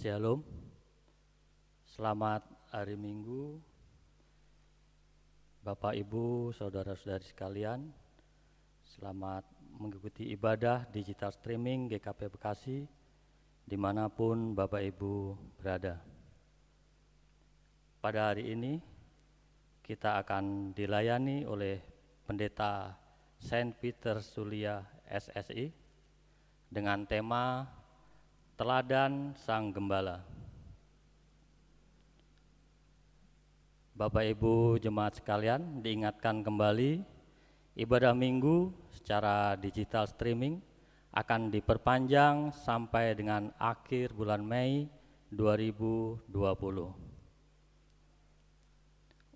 Shalom. Selamat hari Minggu. Bapak, Ibu, saudara-saudari sekalian. Selamat mengikuti ibadah digital streaming GKP Bekasi di mana pun Bapak Ibu berada. Pada hari ini kita akan dilayani oleh Pendeta Saint Peter Sulia SSI dengan tema Teladan Sang Gembala. Bapak Ibu jemaat sekalian diingatkan kembali ibadah minggu secara digital streaming akan diperpanjang sampai dengan akhir bulan Mei 2020.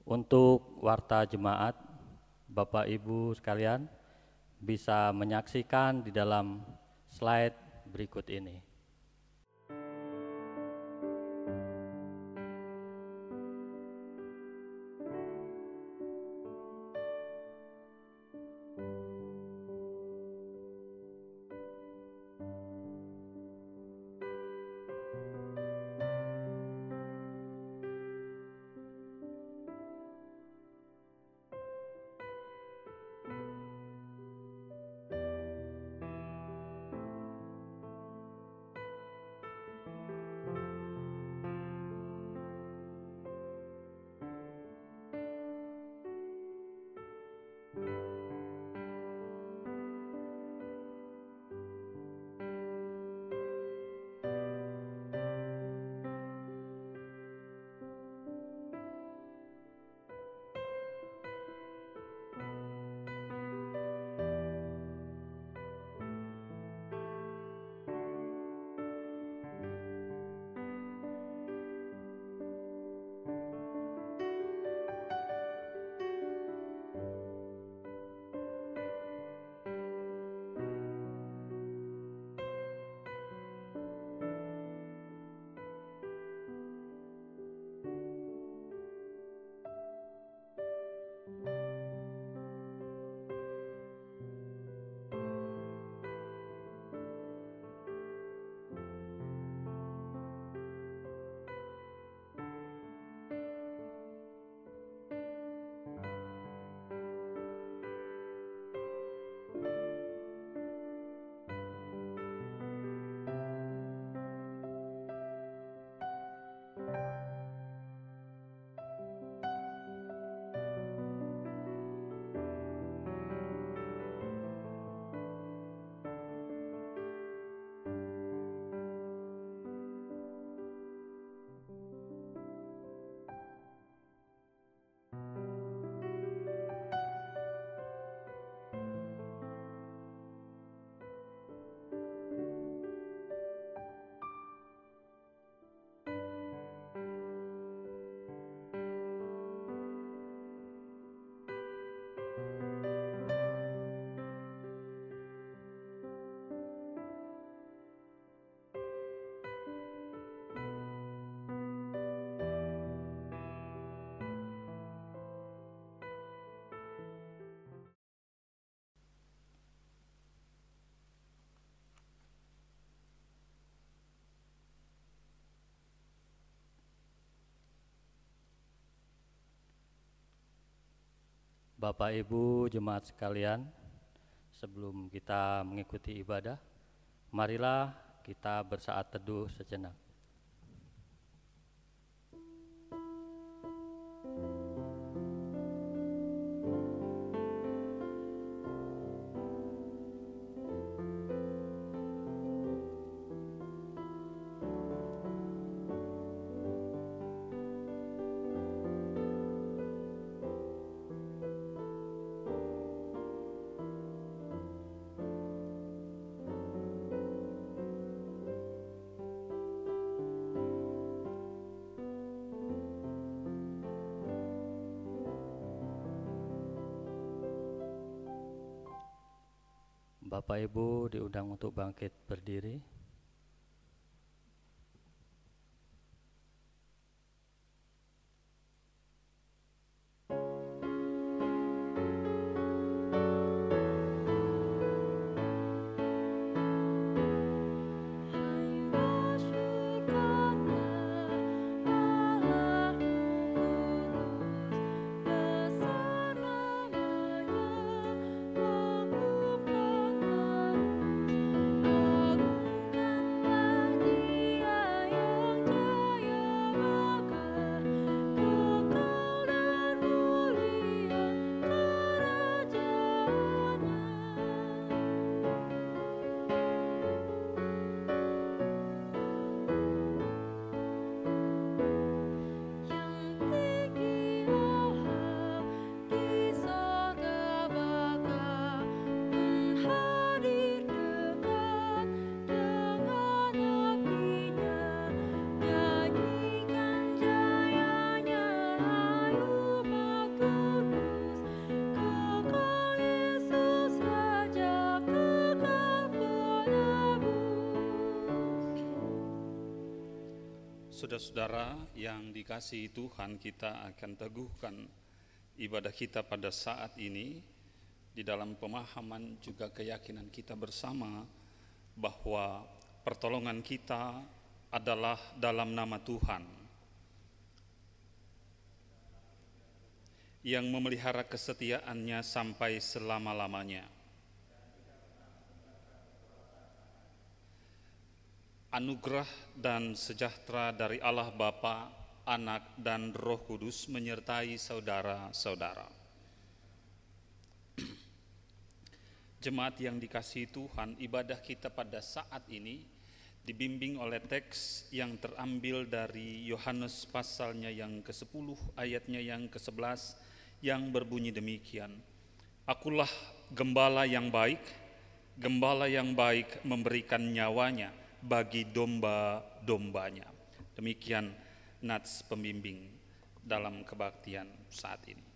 Untuk warta jemaat, Bapak Ibu sekalian bisa menyaksikan di dalam slide berikut ini. Bapak Ibu jemaat sekalian, sebelum kita mengikuti ibadah, marilah kita bersaat teduh sejenak. Bapak Ibu diundang untuk bangkit berdiri. Saudara-saudara yang dikasihi Tuhan, kita akan teguhkan ibadah kita pada saat ini di dalam pemahaman juga keyakinan kita bersama bahwa pertolongan kita adalah dalam nama Tuhan yang memelihara kesetiaannya sampai selama-lamanya. Anugerah dan sejahtera dari Allah Bapa, Anak, dan Roh Kudus menyertai saudara-saudara. Jemaat yang dikasihi Tuhan, ibadah kita pada saat ini dibimbing oleh teks yang terambil dari Yohanes pasalnya yang ke-10 ayatnya yang ke-11 yang berbunyi demikian. Akulah gembala yang baik, gembala yang baik memberikan nyawanya bagi domba-dombanya. Demikian nats pembimbing dalam kebaktian saat ini.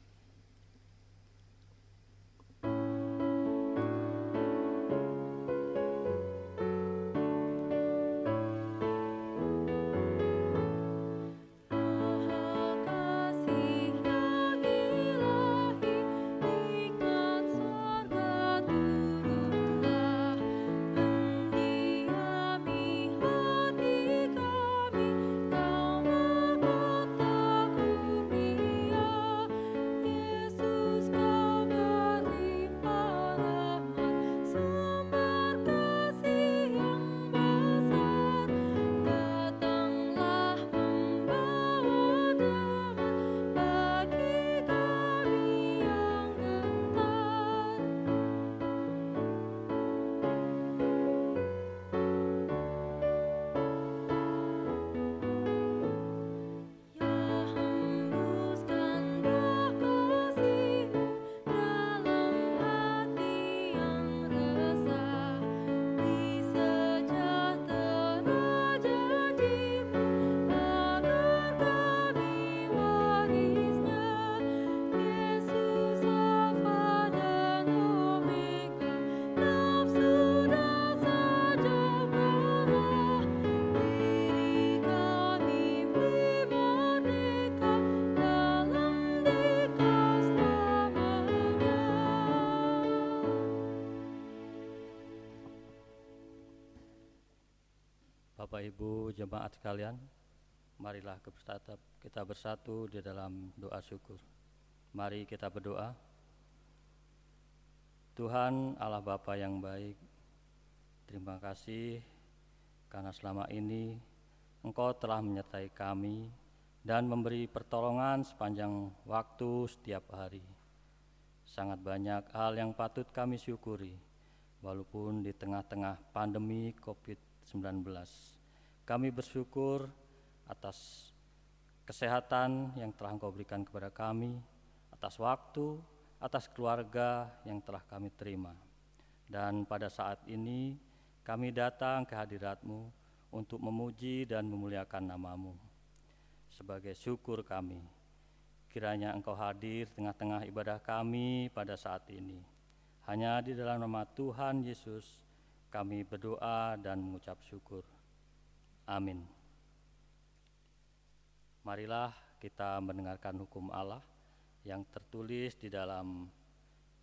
Bapak Ibu jemaat sekalian, marilah kita bersatu di dalam doa syukur. Mari kita berdoa. Tuhan Allah Bapa yang baik, terima kasih karena selama ini Engkau telah menyertai kami dan memberi pertolongan sepanjang waktu setiap hari. Sangat banyak hal yang patut kami syukuri, walaupun di tengah-tengah pandemi COVID-19 kami bersyukur atas kesehatan yang telah Engkau berikan kepada kami, atas waktu, atas keluarga yang telah kami terima. Dan pada saat ini kami datang ke hadiratmu untuk memuji dan memuliakan namamu. Sebagai syukur kami, kiranya Engkau hadir tengah-tengah ibadah kami pada saat ini. Hanya di dalam nama Tuhan Yesus kami berdoa dan mengucap syukur. Amin. Marilah kita mendengarkan hukum Allah yang tertulis di dalam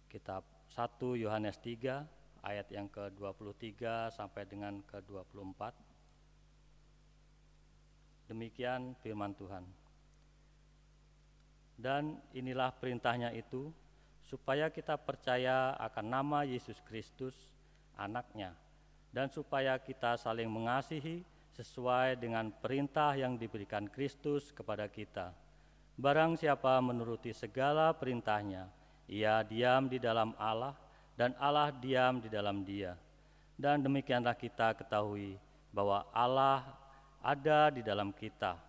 kitab 1 Yohanes 3 ayat yang ke-23 sampai dengan ke-24. Demikian firman Tuhan. Dan inilah perintahnya itu, supaya kita percaya akan nama Yesus Kristus, anaknya, dan supaya kita saling mengasihi sesuai dengan perintah yang diberikan Kristus kepada kita. Barang siapa menuruti segala perintahnya, ia diam di dalam Allah dan Allah diam di dalam dia. Dan demikianlah kita ketahui bahwa Allah ada di dalam kita,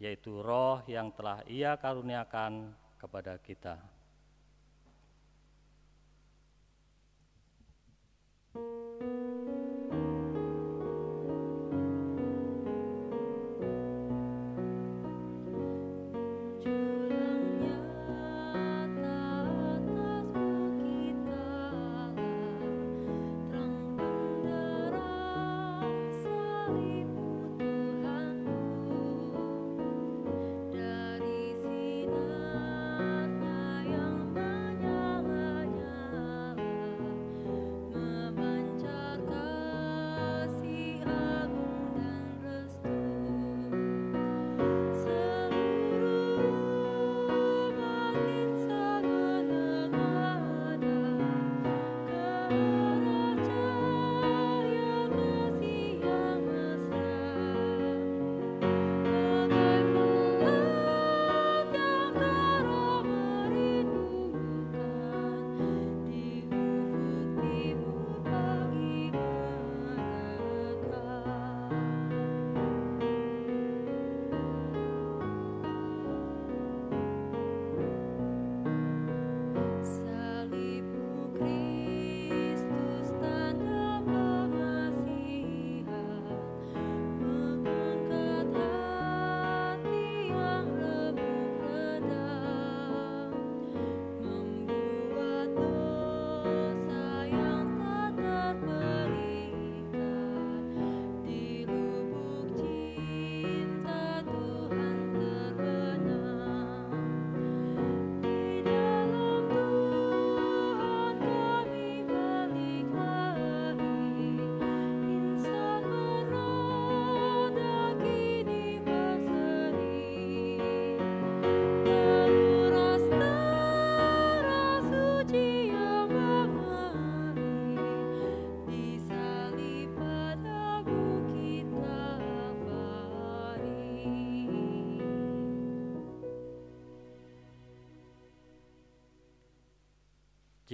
yaitu roh yang telah ia karuniakan kepada kita.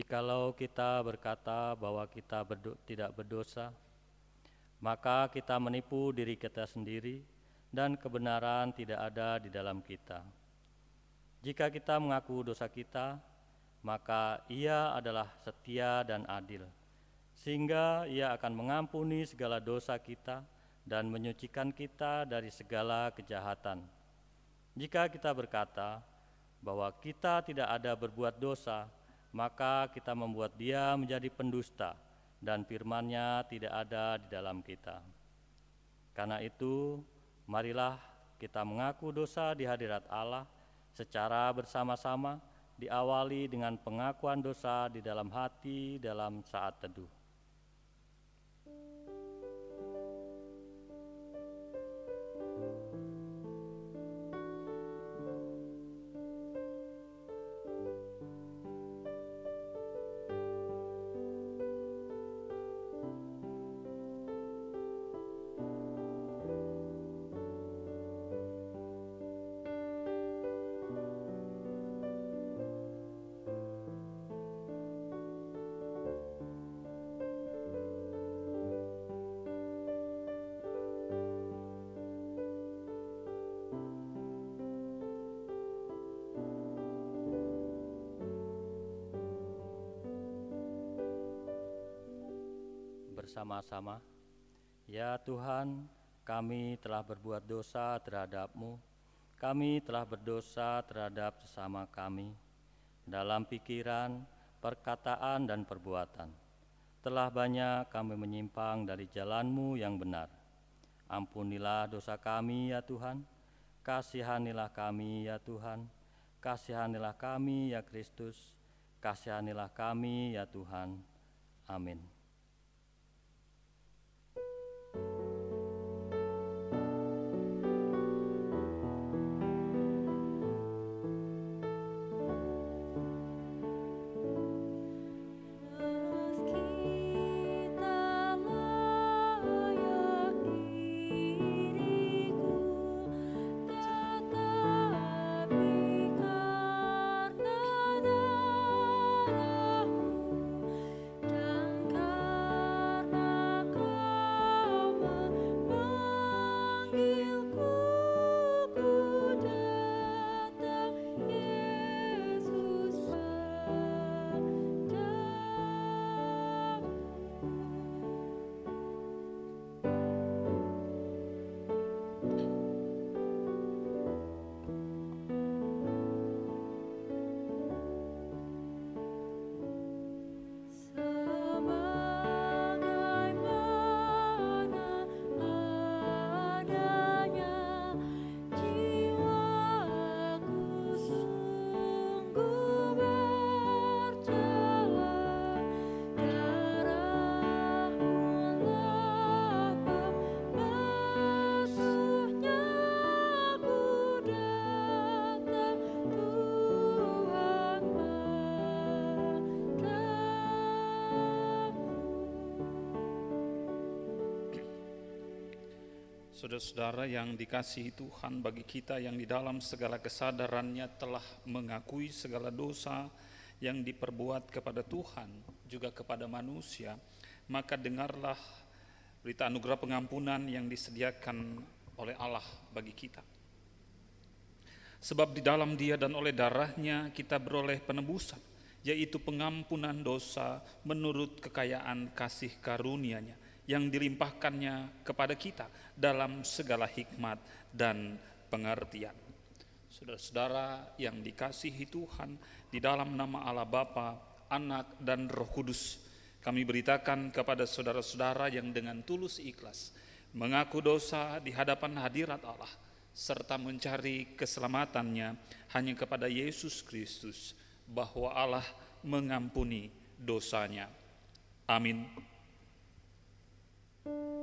Jikalau kita berkata bahwa kita berdo tidak berdosa, maka kita menipu diri kita sendiri dan kebenaran tidak ada di dalam kita. Jika kita mengaku dosa kita, maka Ia adalah setia dan adil, sehingga Ia akan mengampuni segala dosa kita dan menyucikan kita dari segala kejahatan. Jika kita berkata bahwa kita tidak ada berbuat dosa, maka kita membuat dia menjadi pendusta dan firman-Nya tidak ada di dalam kita. Karena itu, marilah kita mengaku dosa di hadirat Allah secara bersama-sama diawali dengan pengakuan dosa di dalam hati dalam saat teduh. Bersama-sama. Ya Tuhan, kami telah berbuat dosa terhadap-Mu. Kami telah berdosa terhadap sesama kami dalam pikiran, perkataan, dan perbuatan. Telah banyak kami menyimpang dari jalan-Mu yang benar. Ampunilah dosa kami ya Tuhan, kasihanilah kami ya Tuhan, kasihanilah kami ya Kristus, kasihanilah kami ya Tuhan. Amin. Saudara-saudara yang dikasihi Tuhan bagi kita yang di dalam segala kesadarannya telah mengakui segala dosa yang diperbuat kepada Tuhan juga kepada manusia, maka dengarlah berita anugerah pengampunan yang disediakan oleh Allah bagi kita. Sebab di dalam dia dan oleh darahnya kita beroleh penebusan, yaitu pengampunan dosa menurut kekayaan kasih karunia-Nya yang dilimpahkannya kepada kita dalam segala hikmat dan pengertian. Saudara-saudara yang dikasihi Tuhan, di dalam nama Allah Bapa, Anak, dan Roh Kudus, kami beritakan kepada saudara-saudara yang dengan tulus ikhlas mengaku dosa di hadapan hadirat Allah serta mencari keselamatannya hanya kepada Yesus Kristus bahwa Allah mengampuni dosanya. Amin. thank you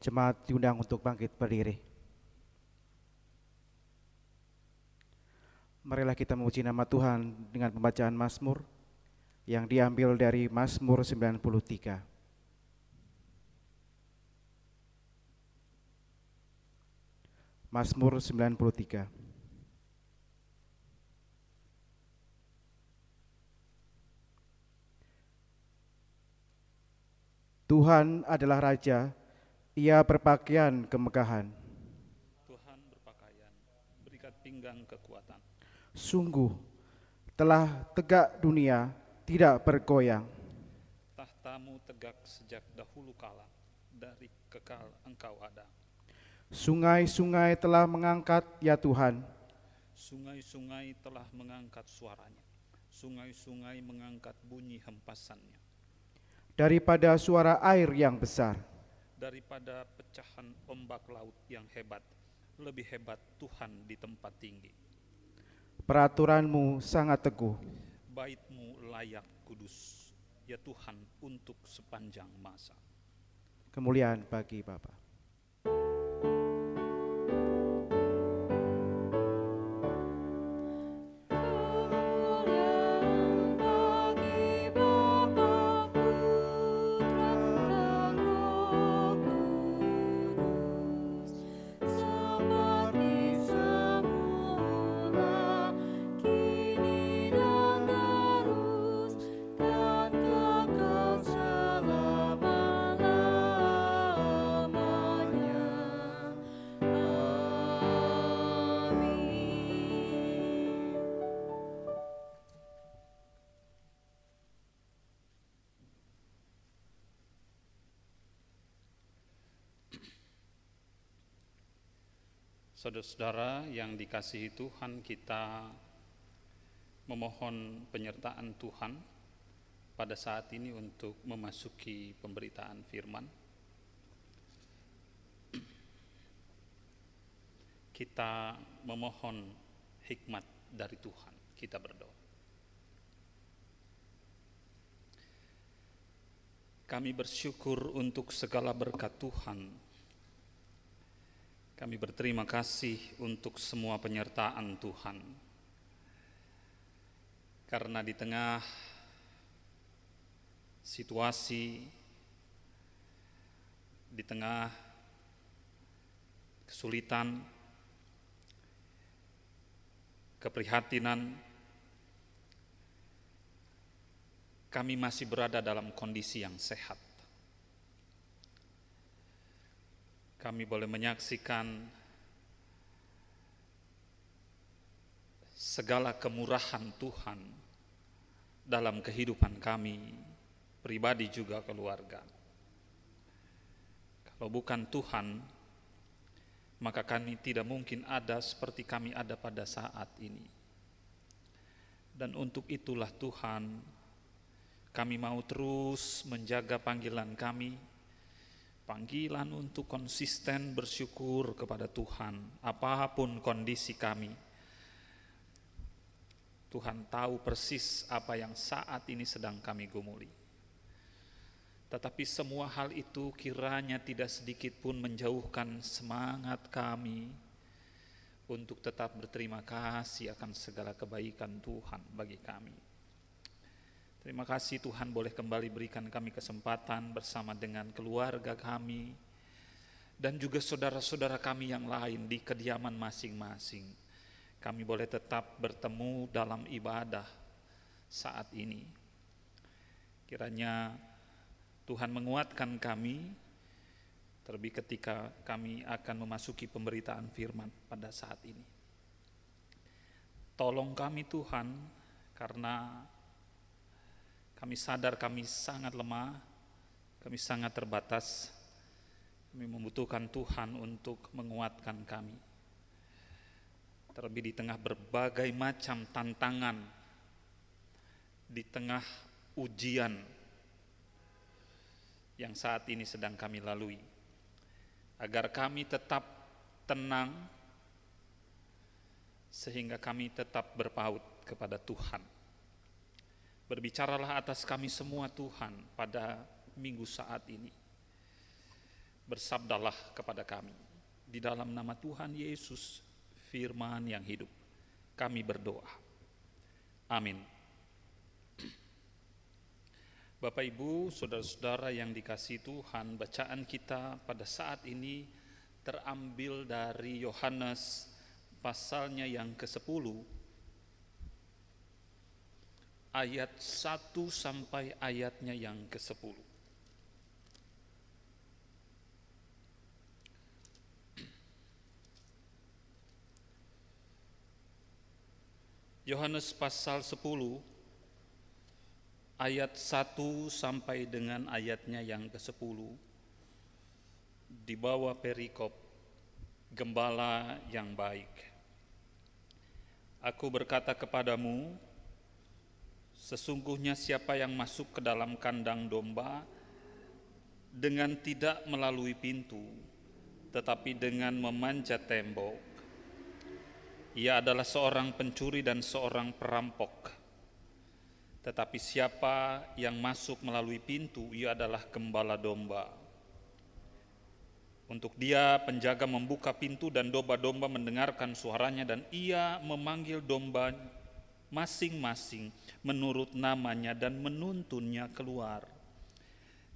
Jemaat diundang untuk bangkit berdiri. Marilah kita memuji nama Tuhan dengan pembacaan Mazmur yang diambil dari Mazmur 93. Mazmur 93. Tuhan adalah Raja, Ia berpakaian kemegahan. Tuhan berpakaian, berikat pinggang kekuatan. Sungguh, telah tegak dunia, tidak bergoyang. Tahtamu tegak sejak dahulu kala, dari kekal engkau ada. Sungai-sungai telah mengangkat, ya Tuhan. Sungai-sungai telah mengangkat suaranya. Sungai-sungai mengangkat bunyi hempasannya. Daripada suara air yang besar, Daripada pecahan ombak laut yang hebat, lebih hebat Tuhan di tempat tinggi. peraturanmu sangat teguh. Baitmu layak kudus, ya Tuhan untuk sepanjang masa. Kemuliaan bagi Bapa. Saudara-saudara yang dikasihi Tuhan, kita memohon penyertaan Tuhan pada saat ini untuk memasuki pemberitaan firman. Kita memohon hikmat dari Tuhan. Kita berdoa. Kami bersyukur untuk segala berkat Tuhan kami berterima kasih untuk semua penyertaan Tuhan. Karena di tengah situasi, di tengah kesulitan, keprihatinan, kami masih berada dalam kondisi yang sehat. Kami boleh menyaksikan segala kemurahan Tuhan dalam kehidupan kami, pribadi juga keluarga. Kalau bukan Tuhan, maka kami tidak mungkin ada seperti kami ada pada saat ini. Dan untuk itulah Tuhan, kami mau terus menjaga panggilan kami, panggilan untuk konsisten bersyukur kepada Tuhan, apa pun kondisi kami. Tuhan tahu persis apa yang saat ini sedang kami gumuli. Tetapi semua hal itu kiranya tidak sedikit pun menjauhkan semangat kami untuk tetap berterima kasih akan segala kebaikan Tuhan bagi kami. Terima kasih Tuhan boleh kembali berikan kami kesempatan bersama dengan keluarga kami dan juga saudara-saudara kami yang lain di kediaman masing-masing. Kami boleh tetap bertemu dalam ibadah saat ini. Kiranya Tuhan menguatkan kami terlebih ketika kami akan memasuki pemberitaan firman pada saat ini. Tolong kami Tuhan karena kami sadar kami sangat lemah, kami sangat terbatas. Kami membutuhkan Tuhan untuk menguatkan kami. Terlebih di tengah berbagai macam tantangan, di tengah ujian yang saat ini sedang kami lalui. Agar kami tetap tenang, sehingga kami tetap berpaut kepada Tuhan. Berbicaralah atas kami semua Tuhan pada minggu saat ini. bersabdalah kepada kami. Di dalam nama Tuhan Yesus, firman yang hidup, kami berdoa. Amin. Bapak Ibu, saudara-saudara yang dikasih Tuhan, bacaan kita pada saat ini terambil dari Yohanes pasalnya yang ke-10 ayat 1 sampai ayatnya yang ke-10. Yohanes pasal 10 ayat 1 sampai dengan ayatnya yang ke-10 di bawah perikop gembala yang baik. Aku berkata kepadamu, sesungguhnya siapa yang masuk ke dalam kandang domba dengan tidak melalui pintu, tetapi dengan memanjat tembok, ia adalah seorang pencuri dan seorang perampok. Tetapi siapa yang masuk melalui pintu, ia adalah gembala domba. Untuk dia penjaga membuka pintu dan domba-domba mendengarkan suaranya dan ia memanggil domba masing-masing menurut namanya dan menuntunnya keluar.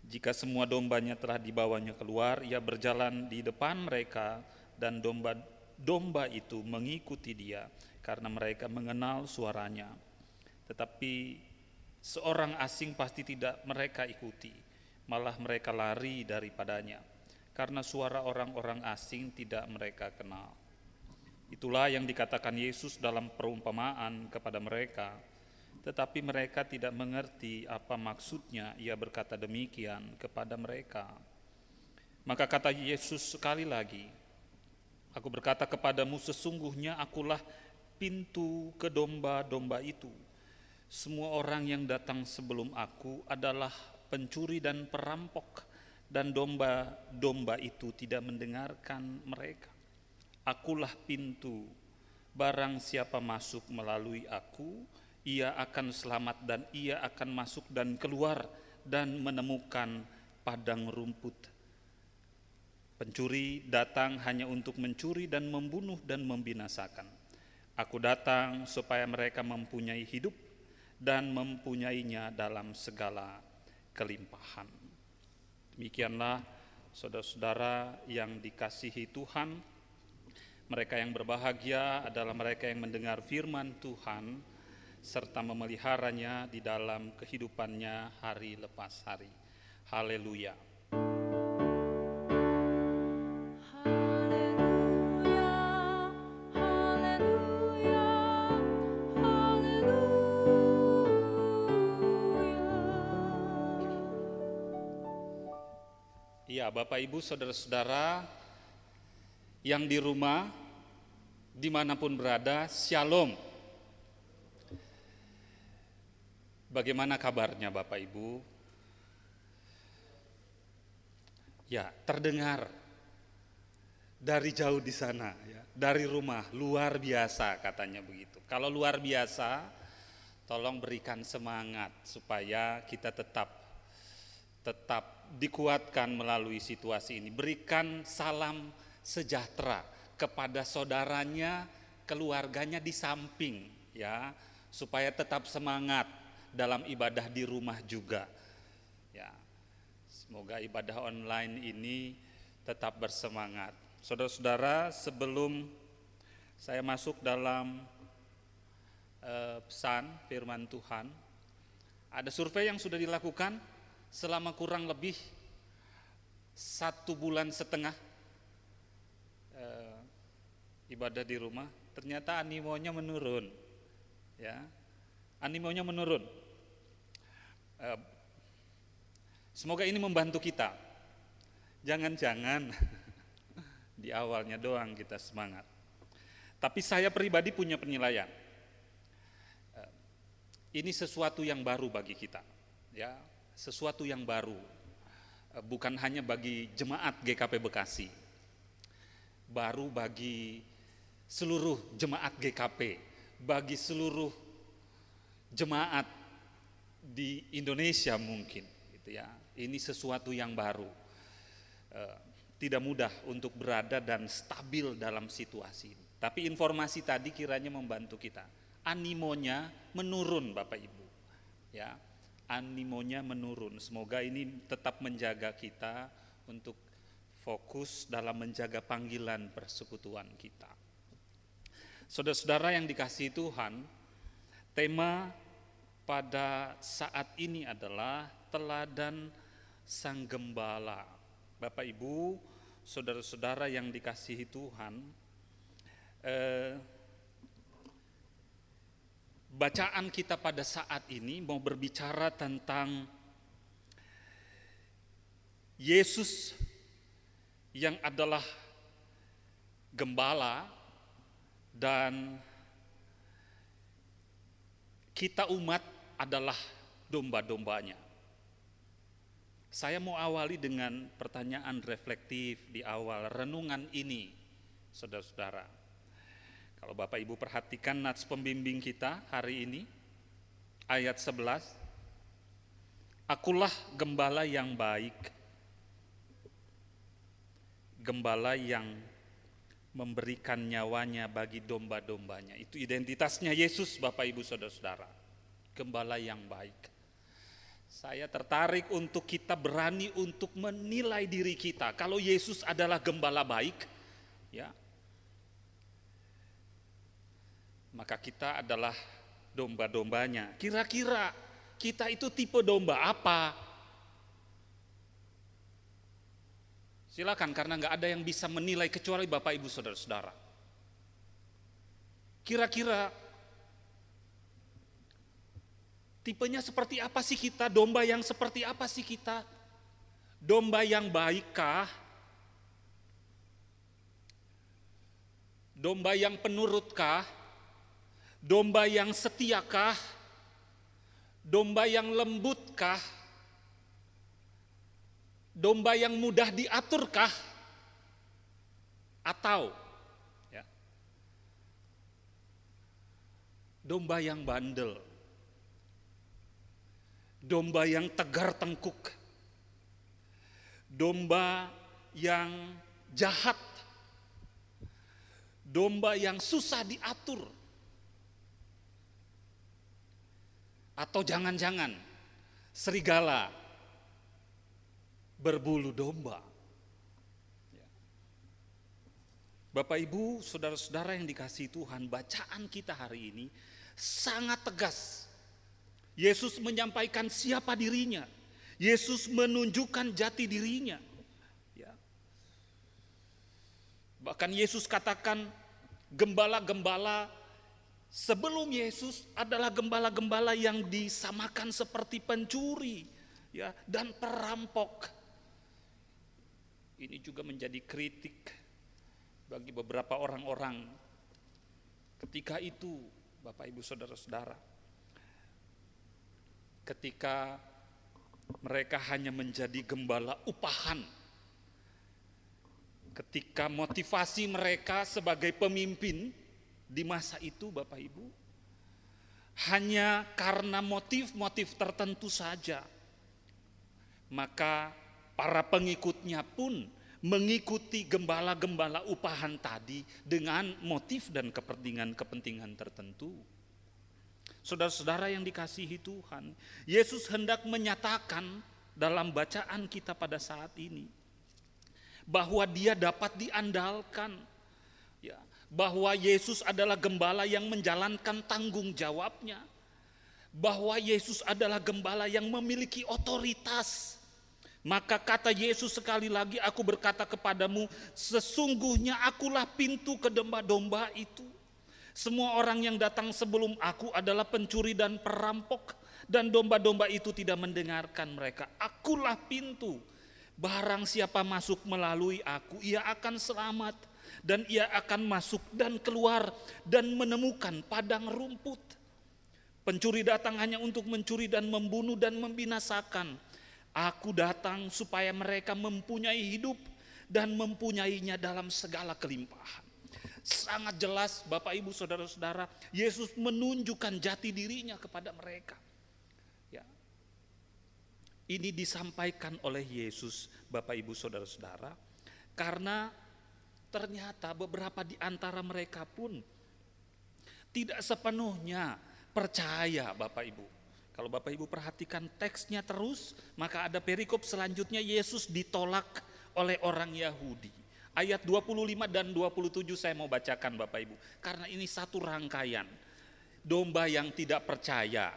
Jika semua dombanya telah dibawanya keluar, ia berjalan di depan mereka dan domba domba itu mengikuti dia karena mereka mengenal suaranya. Tetapi seorang asing pasti tidak mereka ikuti, malah mereka lari daripadanya karena suara orang-orang asing tidak mereka kenal. Itulah yang dikatakan Yesus dalam perumpamaan kepada mereka, tetapi mereka tidak mengerti apa maksudnya ia berkata demikian kepada mereka. Maka kata Yesus sekali lagi, Aku berkata kepadamu sesungguhnya akulah pintu ke domba-domba itu. Semua orang yang datang sebelum aku adalah pencuri dan perampok dan domba-domba itu tidak mendengarkan mereka. Akulah pintu. Barang siapa masuk melalui aku, ia akan selamat dan ia akan masuk dan keluar dan menemukan padang rumput. Pencuri datang hanya untuk mencuri dan membunuh dan membinasakan. Aku datang supaya mereka mempunyai hidup dan mempunyainya dalam segala kelimpahan. Demikianlah saudara-saudara yang dikasihi Tuhan, mereka yang berbahagia adalah mereka yang mendengar firman Tuhan serta memeliharanya di dalam kehidupannya hari lepas hari. Haleluya. Haleluya, haleluya, haleluya. Iya, Bapak Ibu, saudara-saudara yang di rumah, di mana pun berada, shalom. Bagaimana kabarnya Bapak Ibu? Ya, terdengar dari jauh di sana, ya, dari rumah, luar biasa katanya begitu. Kalau luar biasa, tolong berikan semangat supaya kita tetap tetap dikuatkan melalui situasi ini. Berikan salam sejahtera kepada saudaranya, keluarganya di samping ya, supaya tetap semangat dalam ibadah di rumah juga. Ya. Semoga ibadah online ini tetap bersemangat. Saudara-saudara, sebelum saya masuk dalam eh, pesan firman Tuhan, ada survei yang sudah dilakukan selama kurang lebih satu bulan setengah eh, ibadah di rumah. Ternyata animonya menurun, ya, animonya menurun. Eh, semoga ini membantu kita. Jangan-jangan di awalnya doang kita semangat. Tapi saya pribadi punya penilaian. Eh, Ini sesuatu yang baru bagi kita, ya, sesuatu yang baru. Bukan hanya bagi jemaat GKP Bekasi, baru bagi seluruh jemaat GKP, bagi seluruh jemaat di Indonesia mungkin, gitu ya. Ini sesuatu yang baru. Eh, tidak mudah untuk berada dan stabil dalam situasi ini. Tapi informasi tadi kiranya membantu kita. Animonya menurun Bapak Ibu. Ya, animonya menurun. Semoga ini tetap menjaga kita untuk fokus dalam menjaga panggilan persekutuan kita. Saudara-saudara yang dikasihi Tuhan, tema pada saat ini adalah teladan sang gembala. Bapak Ibu, saudara-saudara yang dikasihi Tuhan, eh, bacaan kita pada saat ini mau berbicara tentang Yesus yang adalah gembala dan kita umat adalah domba-dombanya. Saya mau awali dengan pertanyaan reflektif di awal renungan ini, saudara-saudara. Kalau Bapak Ibu perhatikan nats pembimbing kita hari ini, ayat 11, Akulah gembala yang baik, gembala yang memberikan nyawanya bagi domba-dombanya. Itu identitasnya Yesus Bapak Ibu Saudara-saudara. Gembala yang baik. Saya tertarik untuk kita berani untuk menilai diri kita. Kalau Yesus adalah gembala baik, ya. Maka kita adalah domba-dombanya. Kira-kira kita itu tipe domba apa? Silakan karena nggak ada yang bisa menilai kecuali Bapak Ibu Saudara-saudara. Kira-kira tipenya seperti apa sih kita? Domba yang seperti apa sih kita? Domba yang baikkah? Domba yang penurutkah? Domba yang setiakah? Domba yang lembutkah? Domba yang mudah diaturkah? Atau ya, domba yang bandel, domba yang tegar tengkuk, domba yang jahat, domba yang susah diatur, atau jangan-jangan serigala berbulu domba. Bapak Ibu, saudara-saudara yang dikasih Tuhan, bacaan kita hari ini sangat tegas. Yesus menyampaikan siapa dirinya. Yesus menunjukkan jati dirinya. Ya. Bahkan Yesus katakan gembala-gembala sebelum Yesus adalah gembala-gembala yang disamakan seperti pencuri ya dan perampok. Ini juga menjadi kritik bagi beberapa orang-orang ketika itu, Bapak Ibu Saudara-saudara. Ketika mereka hanya menjadi gembala upahan. Ketika motivasi mereka sebagai pemimpin di masa itu Bapak Ibu hanya karena motif-motif tertentu saja. Maka Para pengikutnya pun mengikuti gembala-gembala upahan tadi dengan motif dan kepentingan-kepentingan tertentu. Saudara-saudara yang dikasihi Tuhan, Yesus hendak menyatakan dalam bacaan kita pada saat ini bahwa Dia dapat diandalkan, ya, bahwa Yesus adalah gembala yang menjalankan tanggung jawabnya, bahwa Yesus adalah gembala yang memiliki otoritas maka kata Yesus sekali lagi, aku berkata kepadamu, sesungguhnya akulah pintu ke domba-domba itu. Semua orang yang datang sebelum aku adalah pencuri dan perampok. Dan domba-domba itu tidak mendengarkan mereka. Akulah pintu. Barang siapa masuk melalui aku, ia akan selamat. Dan ia akan masuk dan keluar dan menemukan padang rumput. Pencuri datang hanya untuk mencuri dan membunuh dan membinasakan. Aku datang supaya mereka mempunyai hidup dan mempunyainya dalam segala kelimpahan. Sangat jelas Bapak Ibu Saudara-saudara, Yesus menunjukkan jati dirinya kepada mereka. Ya. Ini disampaikan oleh Yesus Bapak Ibu Saudara-saudara Karena ternyata beberapa di antara mereka pun tidak sepenuhnya percaya Bapak Ibu. Kalau Bapak Ibu perhatikan teksnya terus, maka ada perikop selanjutnya Yesus ditolak oleh orang Yahudi. Ayat 25 dan 27 saya mau bacakan Bapak Ibu. Karena ini satu rangkaian. Domba yang tidak percaya.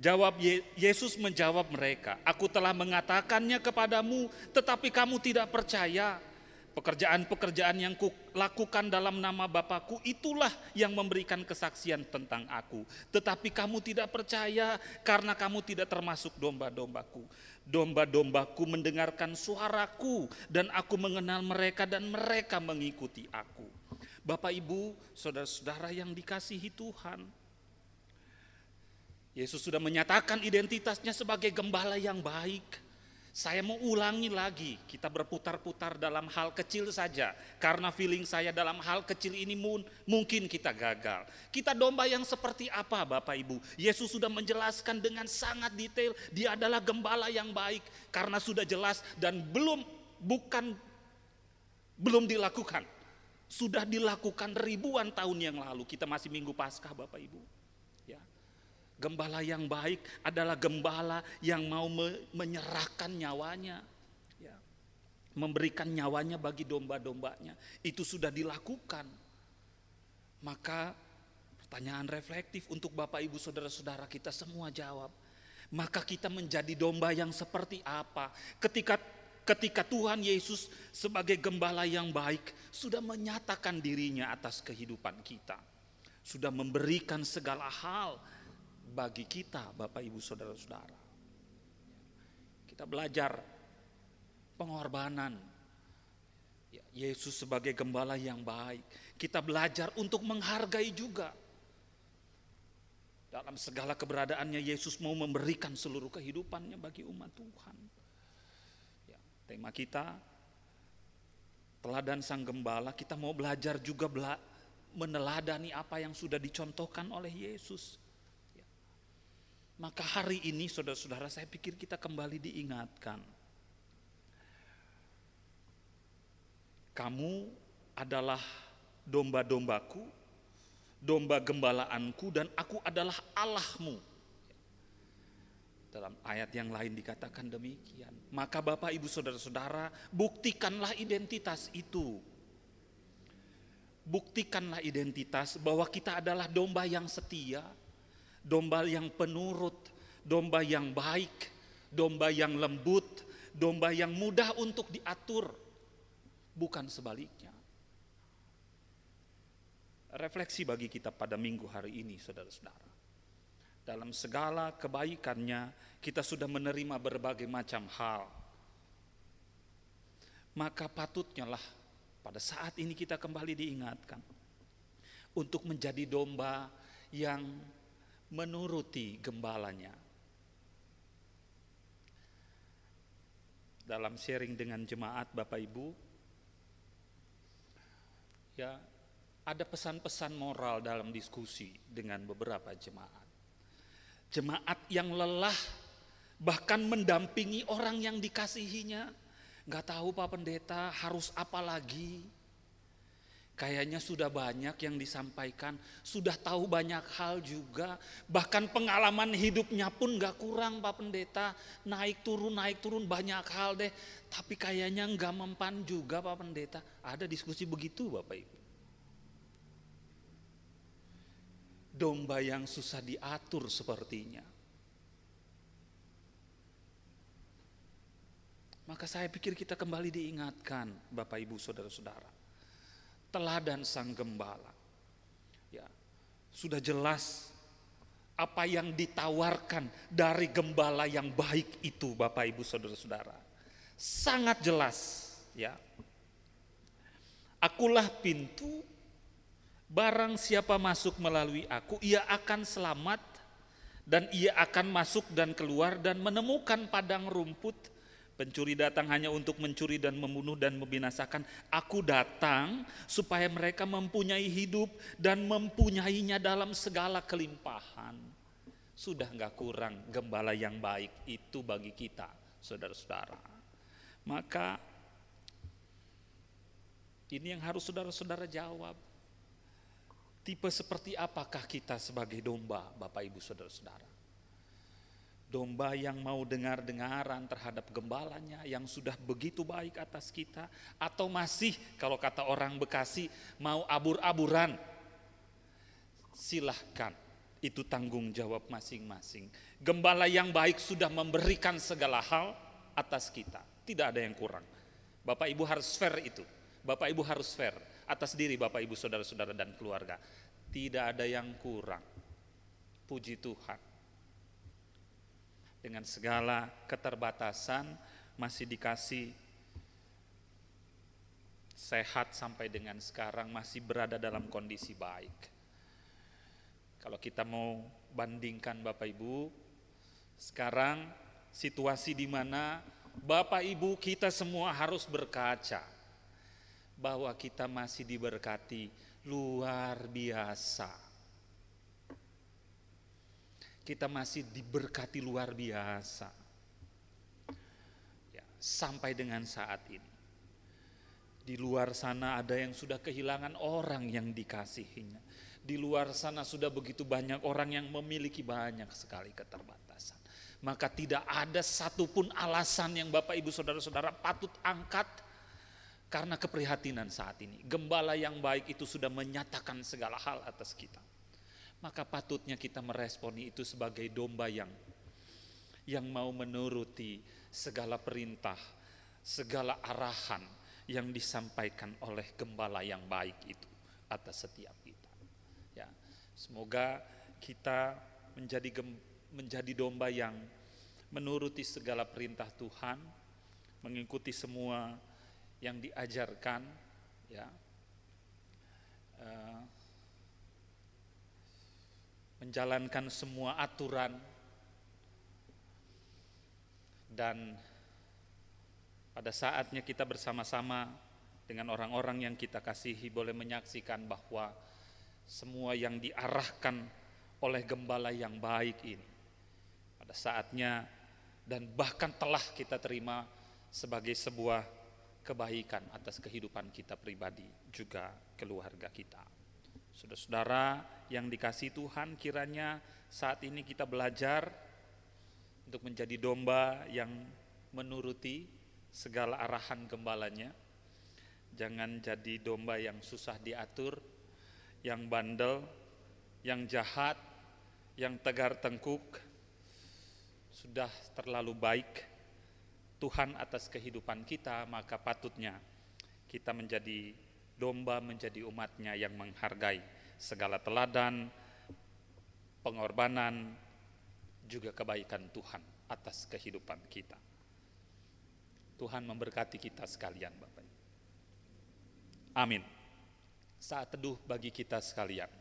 Jawab Ye- Yesus menjawab mereka, "Aku telah mengatakannya kepadamu, tetapi kamu tidak percaya. Pekerjaan-pekerjaan yang kulakukan dalam nama Bapakku itulah yang memberikan kesaksian tentang aku. Tetapi kamu tidak percaya karena kamu tidak termasuk domba-dombaku. Domba-dombaku mendengarkan suaraku dan aku mengenal mereka dan mereka mengikuti aku." Bapak Ibu, saudara-saudara yang dikasihi Tuhan, Yesus sudah menyatakan identitasnya sebagai gembala yang baik. Saya mau ulangi lagi, kita berputar-putar dalam hal kecil saja. Karena feeling saya dalam hal kecil ini mun- mungkin kita gagal. Kita domba yang seperti apa Bapak Ibu? Yesus sudah menjelaskan dengan sangat detail, dia adalah gembala yang baik. Karena sudah jelas dan belum, bukan, belum dilakukan. Sudah dilakukan ribuan tahun yang lalu, kita masih minggu Paskah Bapak Ibu. Gembala yang baik adalah gembala yang mau me- menyerahkan nyawanya. Ya. Memberikan nyawanya bagi domba-dombanya. Itu sudah dilakukan. Maka pertanyaan reflektif untuk Bapak Ibu Saudara-saudara kita semua jawab. Maka kita menjadi domba yang seperti apa? Ketika ketika Tuhan Yesus sebagai gembala yang baik sudah menyatakan dirinya atas kehidupan kita. Sudah memberikan segala hal bagi kita Bapak Ibu Saudara-saudara. Kita belajar pengorbanan. Ya, Yesus sebagai gembala yang baik. Kita belajar untuk menghargai juga. Dalam segala keberadaannya Yesus mau memberikan seluruh kehidupannya bagi umat Tuhan. Ya, tema kita teladan sang gembala, kita mau belajar juga bela, meneladani apa yang sudah dicontohkan oleh Yesus. Maka hari ini saudara-saudara saya pikir kita kembali diingatkan. Kamu adalah domba-dombaku, domba gembalaanku dan aku adalah Allahmu. Dalam ayat yang lain dikatakan demikian. Maka Bapak Ibu Saudara-saudara, buktikanlah identitas itu. Buktikanlah identitas bahwa kita adalah domba yang setia, domba yang penurut, domba yang baik, domba yang lembut, domba yang mudah untuk diatur, bukan sebaliknya. Refleksi bagi kita pada minggu hari ini, saudara-saudara. Dalam segala kebaikannya, kita sudah menerima berbagai macam hal. Maka patutnya lah pada saat ini kita kembali diingatkan untuk menjadi domba yang menuruti gembalanya. Dalam sharing dengan jemaat Bapak Ibu, ya ada pesan-pesan moral dalam diskusi dengan beberapa jemaat. Jemaat yang lelah bahkan mendampingi orang yang dikasihinya, nggak tahu Pak Pendeta harus apa lagi. Kayaknya sudah banyak yang disampaikan, sudah tahu banyak hal juga, bahkan pengalaman hidupnya pun nggak kurang Pak Pendeta, naik turun naik turun banyak hal deh, tapi kayaknya nggak mempan juga Pak Pendeta. Ada diskusi begitu Bapak Ibu. Domba yang susah diatur sepertinya. Maka saya pikir kita kembali diingatkan Bapak Ibu Saudara-saudara teladan sang gembala. Ya, sudah jelas apa yang ditawarkan dari gembala yang baik itu Bapak Ibu Saudara-saudara. Sangat jelas, ya. Akulah pintu barang siapa masuk melalui aku ia akan selamat dan ia akan masuk dan keluar dan menemukan padang rumput Pencuri datang hanya untuk mencuri dan membunuh dan membinasakan. Aku datang supaya mereka mempunyai hidup dan mempunyainya dalam segala kelimpahan. Sudah nggak kurang gembala yang baik itu bagi kita, saudara-saudara. Maka Ini yang harus saudara-saudara jawab. Tipe seperti apakah kita sebagai domba, Bapak Ibu Saudara-saudara? Domba yang mau dengar-dengaran terhadap gembalanya yang sudah begitu baik atas kita atau masih kalau kata orang Bekasi mau abur-aburan. Silahkan, itu tanggung jawab masing-masing. Gembala yang baik sudah memberikan segala hal atas kita, tidak ada yang kurang. Bapak Ibu harus fair itu. Bapak Ibu harus fair atas diri Bapak Ibu saudara-saudara dan keluarga. Tidak ada yang kurang. Puji Tuhan. Dengan segala keterbatasan masih dikasih sehat sampai dengan sekarang masih berada dalam kondisi baik. Kalau kita mau bandingkan Bapak Ibu, sekarang situasi di mana Bapak Ibu kita semua harus berkaca bahwa kita masih diberkati luar biasa. Kita masih diberkati luar biasa. Ya, sampai dengan saat ini. Di luar sana ada yang sudah kehilangan orang yang dikasihinya. Di luar sana sudah begitu banyak orang yang memiliki banyak sekali keterbatasan. Maka tidak ada satupun alasan yang Bapak Ibu Saudara-saudara patut angkat karena keprihatinan saat ini. Gembala yang baik itu sudah menyatakan segala hal atas kita. Maka patutnya kita meresponi itu sebagai domba yang yang mau menuruti segala perintah, segala arahan yang disampaikan oleh gembala yang baik itu atas setiap kita. Ya, semoga kita menjadi gem, menjadi domba yang menuruti segala perintah Tuhan, mengikuti semua yang diajarkan, ya, uh, menjalankan semua aturan dan pada saatnya kita bersama-sama dengan orang-orang yang kita kasihi boleh menyaksikan bahwa semua yang diarahkan oleh gembala yang baik ini pada saatnya dan bahkan telah kita terima sebagai sebuah kebaikan atas kehidupan kita pribadi juga keluarga kita. Saudara-saudara yang dikasih Tuhan kiranya saat ini kita belajar untuk menjadi domba yang menuruti segala arahan gembalanya. Jangan jadi domba yang susah diatur, yang bandel, yang jahat, yang tegar tengkuk. Sudah terlalu baik Tuhan atas kehidupan kita, maka patutnya kita menjadi domba, menjadi umatnya yang menghargai segala teladan, pengorbanan, juga kebaikan Tuhan atas kehidupan kita. Tuhan memberkati kita sekalian Bapak. Amin. Saat teduh bagi kita sekalian.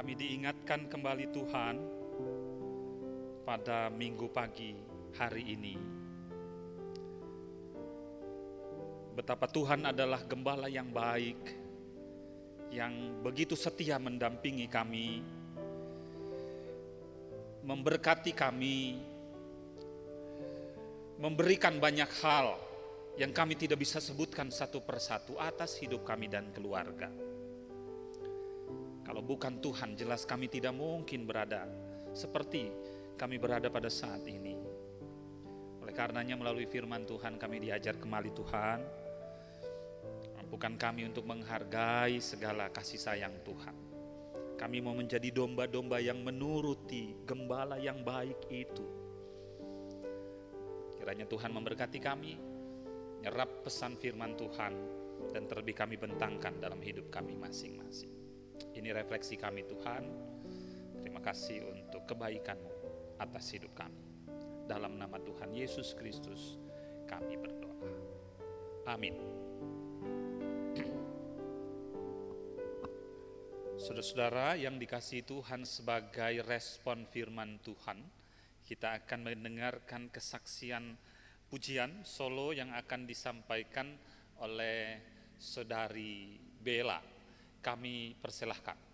Kami diingatkan kembali Tuhan pada minggu pagi hari ini. Betapa Tuhan adalah gembala yang baik, yang begitu setia mendampingi kami, memberkati kami, memberikan banyak hal yang kami tidak bisa sebutkan satu persatu atas hidup kami dan keluarga. Kalau bukan Tuhan, jelas kami tidak mungkin berada seperti kami berada pada saat ini. Oleh karenanya melalui firman Tuhan kami diajar kembali Tuhan, mampukan kami untuk menghargai segala kasih sayang Tuhan. Kami mau menjadi domba-domba yang menuruti gembala yang baik itu. Kiranya Tuhan memberkati kami, nyerap pesan firman Tuhan, dan terlebih kami bentangkan dalam hidup kami masing-masing. Ini refleksi kami Tuhan. Terima kasih untuk kebaikan-Mu atas hidup kami. Dalam nama Tuhan Yesus Kristus kami berdoa. Amin. Saudara-saudara yang dikasih Tuhan sebagai respon firman Tuhan, kita akan mendengarkan kesaksian pujian solo yang akan disampaikan oleh saudari Bella. Kami persilahkan.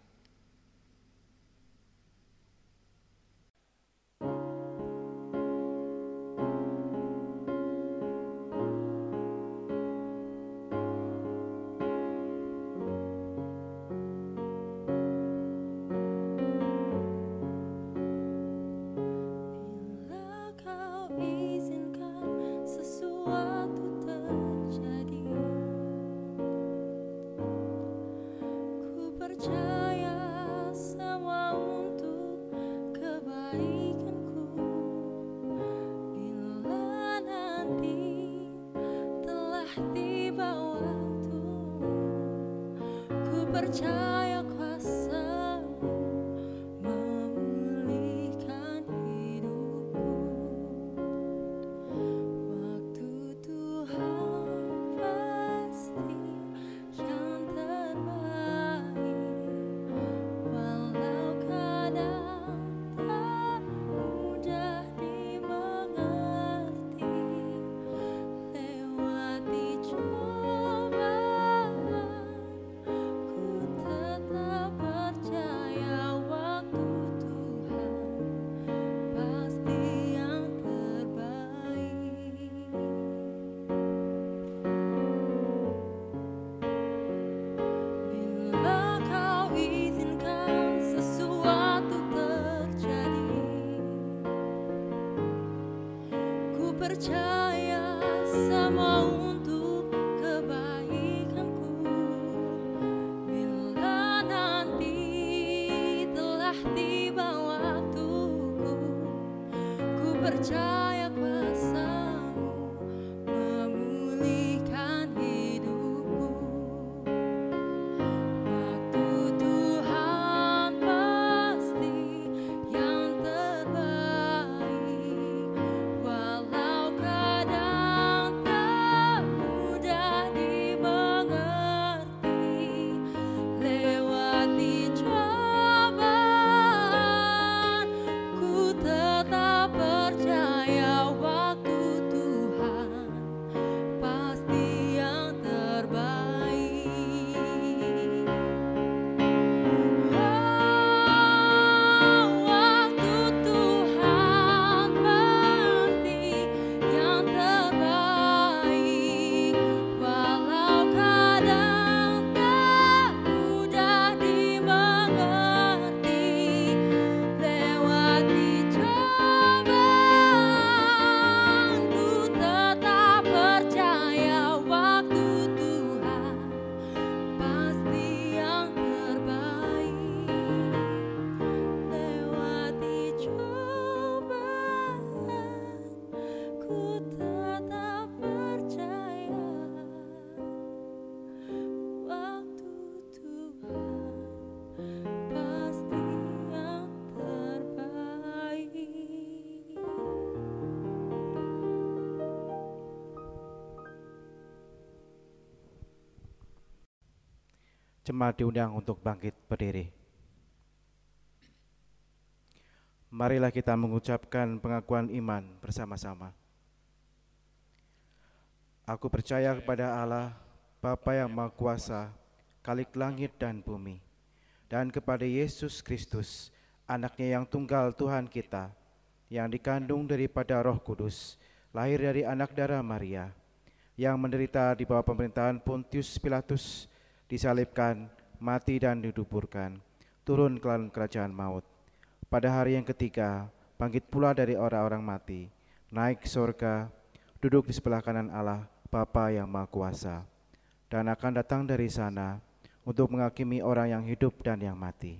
Jemaat diundang untuk bangkit berdiri. Marilah kita mengucapkan pengakuan iman bersama-sama. Aku percaya kepada Allah, Bapa yang Maha Kuasa, Kalik langit dan bumi, dan kepada Yesus Kristus, anaknya yang tunggal Tuhan kita, yang dikandung daripada roh kudus, lahir dari anak darah Maria, yang menderita di bawah pemerintahan Pontius Pilatus, disalibkan, mati dan diduburkan, turun ke dalam kerajaan maut. Pada hari yang ketiga, bangkit pula dari orang-orang mati, naik ke surga, duduk di sebelah kanan Allah, Bapa yang Maha Kuasa, dan akan datang dari sana untuk menghakimi orang yang hidup dan yang mati.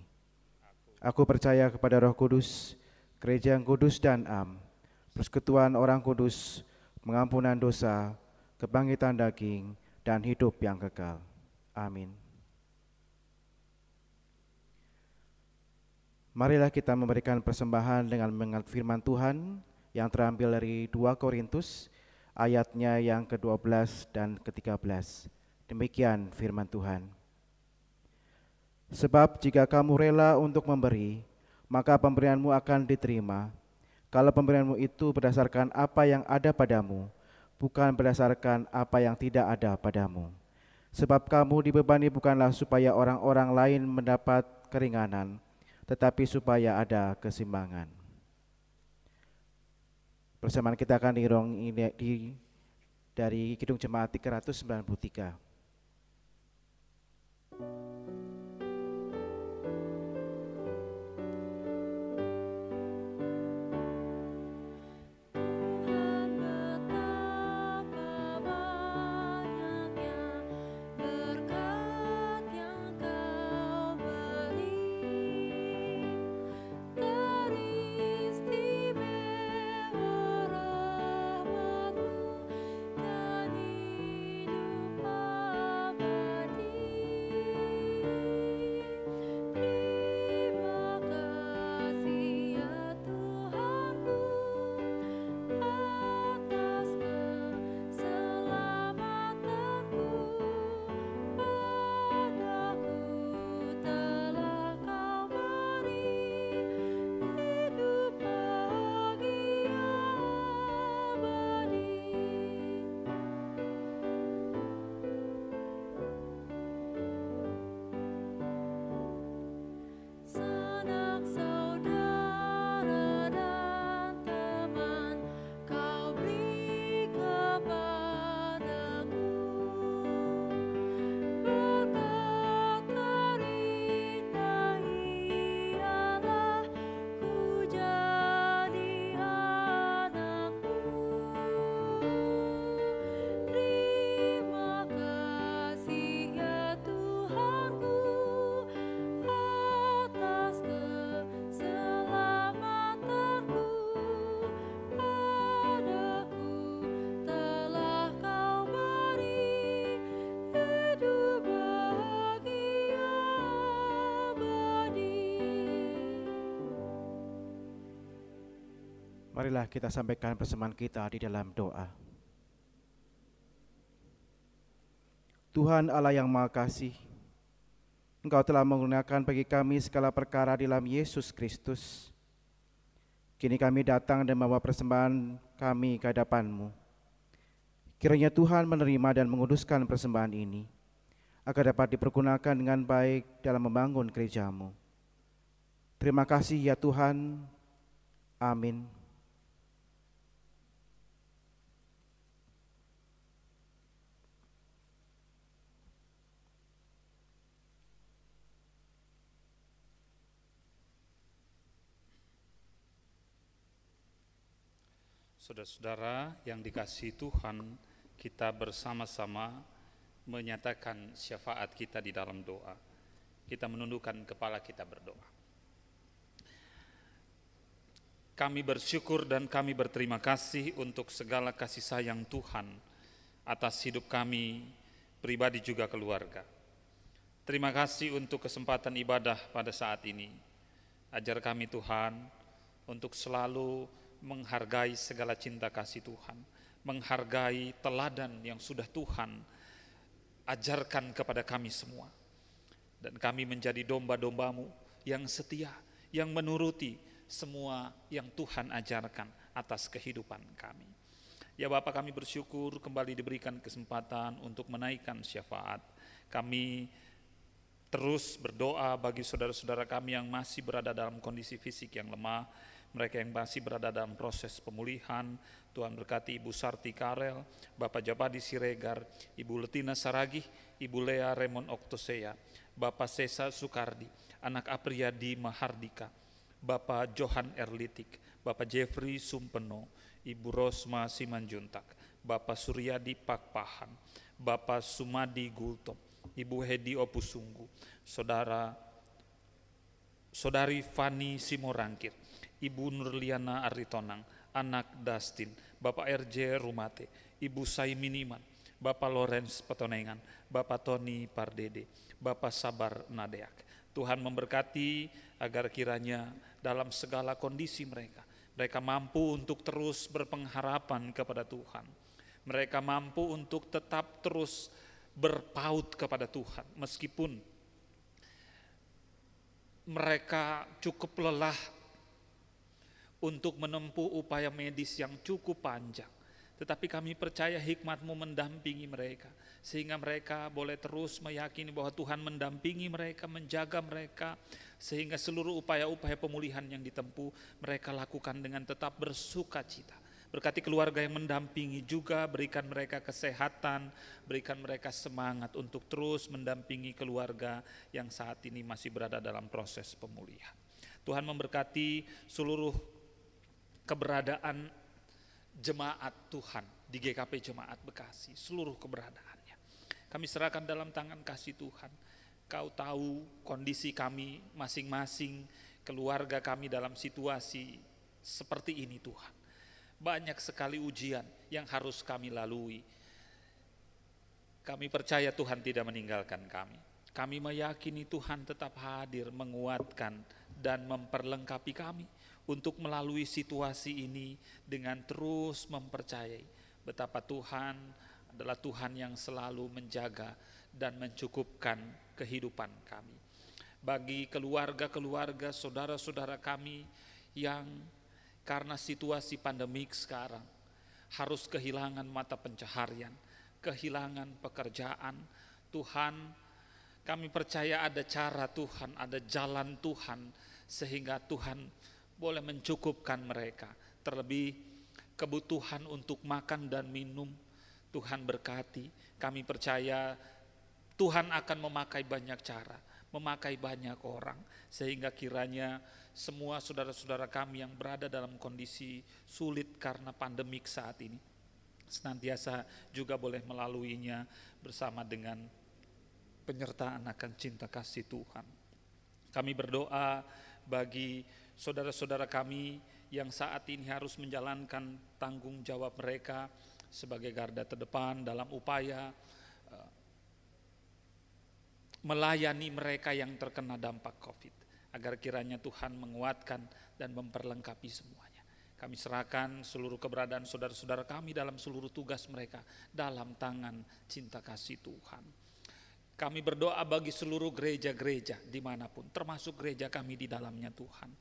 Aku percaya kepada Roh Kudus, gereja yang kudus dan am, persekutuan orang kudus, pengampunan dosa, kebangkitan daging, dan hidup yang kekal. Amin. Marilah kita memberikan persembahan dengan mengingat firman Tuhan yang terambil dari 2 Korintus ayatnya yang ke-12 dan ke-13. Demikian firman Tuhan. Sebab jika kamu rela untuk memberi, maka pemberianmu akan diterima. Kalau pemberianmu itu berdasarkan apa yang ada padamu, bukan berdasarkan apa yang tidak ada padamu. Sebab kamu dibebani bukanlah supaya orang-orang lain mendapat keringanan, tetapi supaya ada kesimbangan. Persamaan kita akan dirong ini di dari Kidung Jemaat 393. Marilah kita sampaikan persembahan kita di dalam doa. Tuhan Allah yang Maha Kasih, Engkau telah menggunakan bagi kami segala perkara di dalam Yesus Kristus. Kini kami datang dan membawa persembahan kami ke hadapan-Mu. Kiranya Tuhan menerima dan menguduskan persembahan ini, agar dapat dipergunakan dengan baik dalam membangun gereja-Mu. Terima kasih ya Tuhan. Amin. Saudara-saudara yang dikasihi Tuhan, kita bersama-sama menyatakan syafaat kita di dalam doa. Kita menundukkan kepala kita berdoa. Kami bersyukur dan kami berterima kasih untuk segala kasih sayang Tuhan atas hidup kami, pribadi juga keluarga. Terima kasih untuk kesempatan ibadah pada saat ini. Ajar kami Tuhan untuk selalu menghargai segala cinta kasih Tuhan, menghargai teladan yang sudah Tuhan ajarkan kepada kami semua. Dan kami menjadi domba-dombamu yang setia, yang menuruti semua yang Tuhan ajarkan atas kehidupan kami. Ya Bapak kami bersyukur kembali diberikan kesempatan untuk menaikkan syafaat. Kami terus berdoa bagi saudara-saudara kami yang masih berada dalam kondisi fisik yang lemah, mereka yang masih berada dalam proses pemulihan. Tuhan berkati Ibu Sarti Karel, Bapak Jabadi Siregar, Ibu Letina Saragih, Ibu Lea Remon Oktosea, Bapak Sesa Sukardi, anak Apriyadi Mahardika, Bapak Johan Erlitik, Bapak Jeffrey Sumpeno, Ibu Rosma Simanjuntak, Bapak Suryadi Pakpahan, Bapak Sumadi Gultom, Ibu Hedi Opusunggu, Saudara Saudari Fani Simorangkir, Ibu Nurliana Aritonang, anak Dustin, Bapak RJ Rumate, Ibu Saiminiman, Bapak Lorenz Petonengan, Bapak Tony Pardede, Bapak Sabar Nadeak. Tuhan memberkati agar kiranya dalam segala kondisi mereka, mereka mampu untuk terus berpengharapan kepada Tuhan. Mereka mampu untuk tetap terus berpaut kepada Tuhan meskipun mereka cukup lelah untuk menempuh upaya medis yang cukup panjang. Tetapi kami percaya hikmatmu mendampingi mereka. Sehingga mereka boleh terus meyakini bahwa Tuhan mendampingi mereka, menjaga mereka. Sehingga seluruh upaya-upaya pemulihan yang ditempuh mereka lakukan dengan tetap bersuka cita. Berkati keluarga yang mendampingi juga, berikan mereka kesehatan, berikan mereka semangat untuk terus mendampingi keluarga yang saat ini masih berada dalam proses pemulihan. Tuhan memberkati seluruh keberadaan jemaat Tuhan di GKP Jemaat Bekasi, seluruh keberadaannya. Kami serahkan dalam tangan kasih Tuhan. Kau tahu kondisi kami masing-masing, keluarga kami dalam situasi seperti ini Tuhan. Banyak sekali ujian yang harus kami lalui. Kami percaya Tuhan tidak meninggalkan kami. Kami meyakini Tuhan tetap hadir, menguatkan, dan memperlengkapi kami untuk melalui situasi ini dengan terus mempercayai betapa Tuhan adalah Tuhan yang selalu menjaga dan mencukupkan kehidupan kami. Bagi keluarga-keluarga, saudara-saudara kami yang karena situasi pandemik sekarang harus kehilangan mata pencaharian, kehilangan pekerjaan, Tuhan kami percaya ada cara Tuhan, ada jalan Tuhan sehingga Tuhan boleh mencukupkan mereka. Terlebih kebutuhan untuk makan dan minum Tuhan berkati. Kami percaya Tuhan akan memakai banyak cara, memakai banyak orang sehingga kiranya semua saudara-saudara kami yang berada dalam kondisi sulit karena pandemik saat ini senantiasa juga boleh melaluinya bersama dengan penyertaan akan cinta kasih Tuhan. Kami berdoa bagi saudara-saudara kami yang saat ini harus menjalankan tanggung jawab mereka sebagai garda terdepan dalam upaya uh, melayani mereka yang terkena dampak COVID agar kiranya Tuhan menguatkan dan memperlengkapi semuanya. Kami serahkan seluruh keberadaan saudara-saudara kami dalam seluruh tugas mereka dalam tangan cinta kasih Tuhan. Kami berdoa bagi seluruh gereja-gereja di mana pun, termasuk gereja kami di dalamnya Tuhan.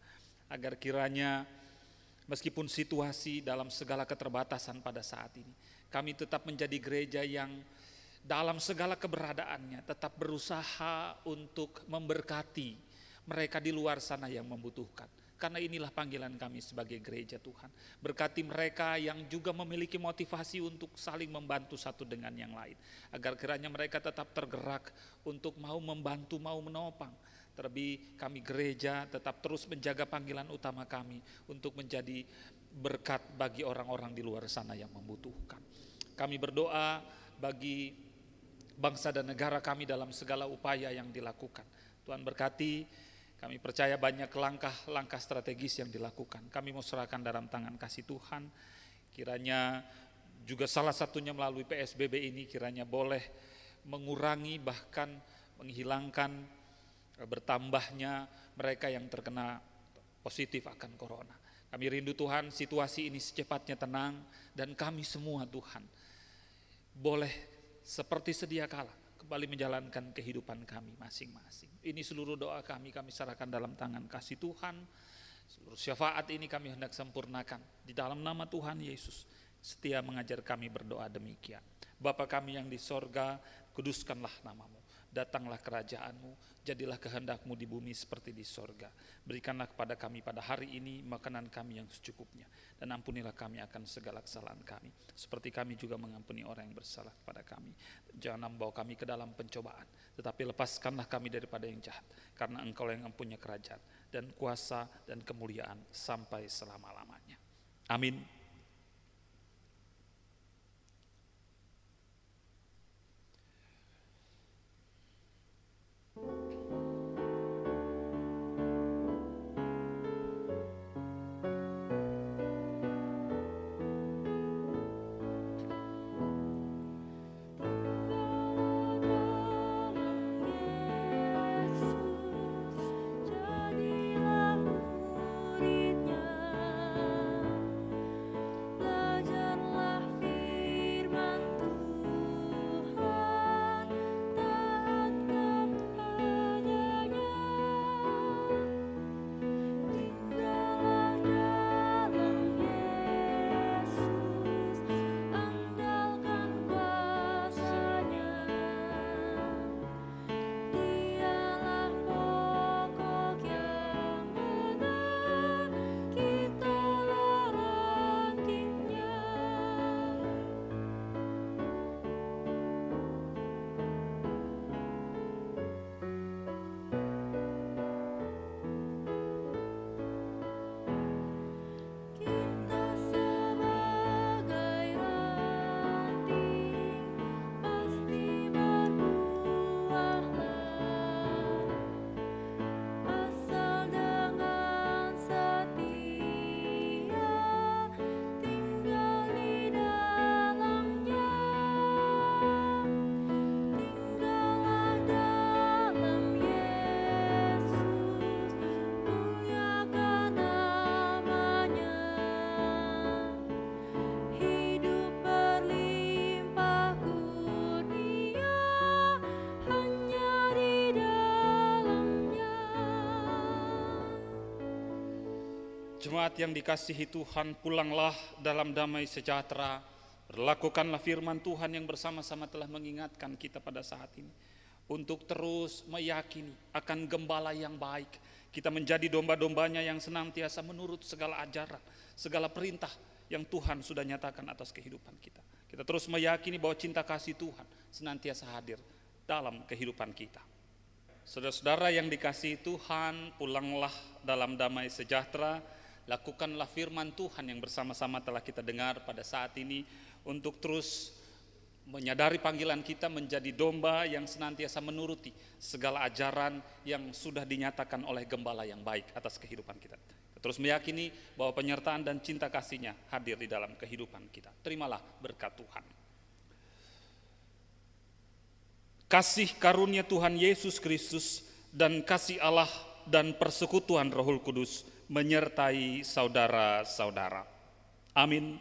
Agar kiranya meskipun situasi dalam segala keterbatasan pada saat ini, kami tetap menjadi gereja yang dalam segala keberadaannya tetap berusaha untuk memberkati mereka di luar sana yang membutuhkan. Karena inilah panggilan kami sebagai gereja Tuhan. Berkati mereka yang juga memiliki motivasi untuk saling membantu satu dengan yang lain. Agar kiranya mereka tetap tergerak untuk mau membantu, mau menopang. Terlebih kami gereja tetap terus menjaga panggilan utama kami untuk menjadi berkat bagi orang-orang di luar sana yang membutuhkan. Kami berdoa bagi bangsa dan negara kami dalam segala upaya yang dilakukan. Tuhan berkati kami percaya banyak langkah-langkah strategis yang dilakukan. Kami mau serahkan dalam tangan kasih Tuhan. Kiranya juga salah satunya melalui PSBB ini kiranya boleh mengurangi bahkan menghilangkan bertambahnya mereka yang terkena positif akan corona. Kami rindu Tuhan situasi ini secepatnya tenang dan kami semua Tuhan boleh seperti sedia kala kembali menjalankan kehidupan kami masing-masing. Ini seluruh doa kami, kami serahkan dalam tangan kasih Tuhan. Seluruh syafaat ini kami hendak sempurnakan. Di dalam nama Tuhan Yesus, setia mengajar kami berdoa demikian. Bapa kami yang di sorga, kuduskanlah namamu datanglah kerajaanmu, jadilah kehendakmu di bumi seperti di sorga. Berikanlah kepada kami pada hari ini makanan kami yang secukupnya, dan ampunilah kami akan segala kesalahan kami, seperti kami juga mengampuni orang yang bersalah kepada kami. Jangan membawa kami ke dalam pencobaan, tetapi lepaskanlah kami daripada yang jahat, karena engkau yang mempunyai kerajaan, dan kuasa, dan kemuliaan sampai selama-lamanya. Amin. Jemaat yang dikasihi Tuhan, pulanglah dalam damai sejahtera. Berlakukanlah firman Tuhan yang bersama-sama telah mengingatkan kita pada saat ini. Untuk terus meyakini akan gembala yang baik. Kita menjadi domba-dombanya yang senantiasa menurut segala ajaran, segala perintah yang Tuhan sudah nyatakan atas kehidupan kita. Kita terus meyakini bahwa cinta kasih Tuhan senantiasa hadir dalam kehidupan kita. Saudara-saudara yang dikasihi Tuhan, pulanglah dalam damai sejahtera, lakukanlah firman Tuhan yang bersama-sama telah kita dengar pada saat ini untuk terus menyadari panggilan kita menjadi domba yang senantiasa menuruti segala ajaran yang sudah dinyatakan oleh gembala yang baik atas kehidupan kita. Terus meyakini bahwa penyertaan dan cinta kasihnya hadir di dalam kehidupan kita. Terimalah berkat Tuhan. Kasih karunia Tuhan Yesus Kristus dan kasih Allah dan persekutuan Rohul Kudus menyertai saudara-saudara. Amin.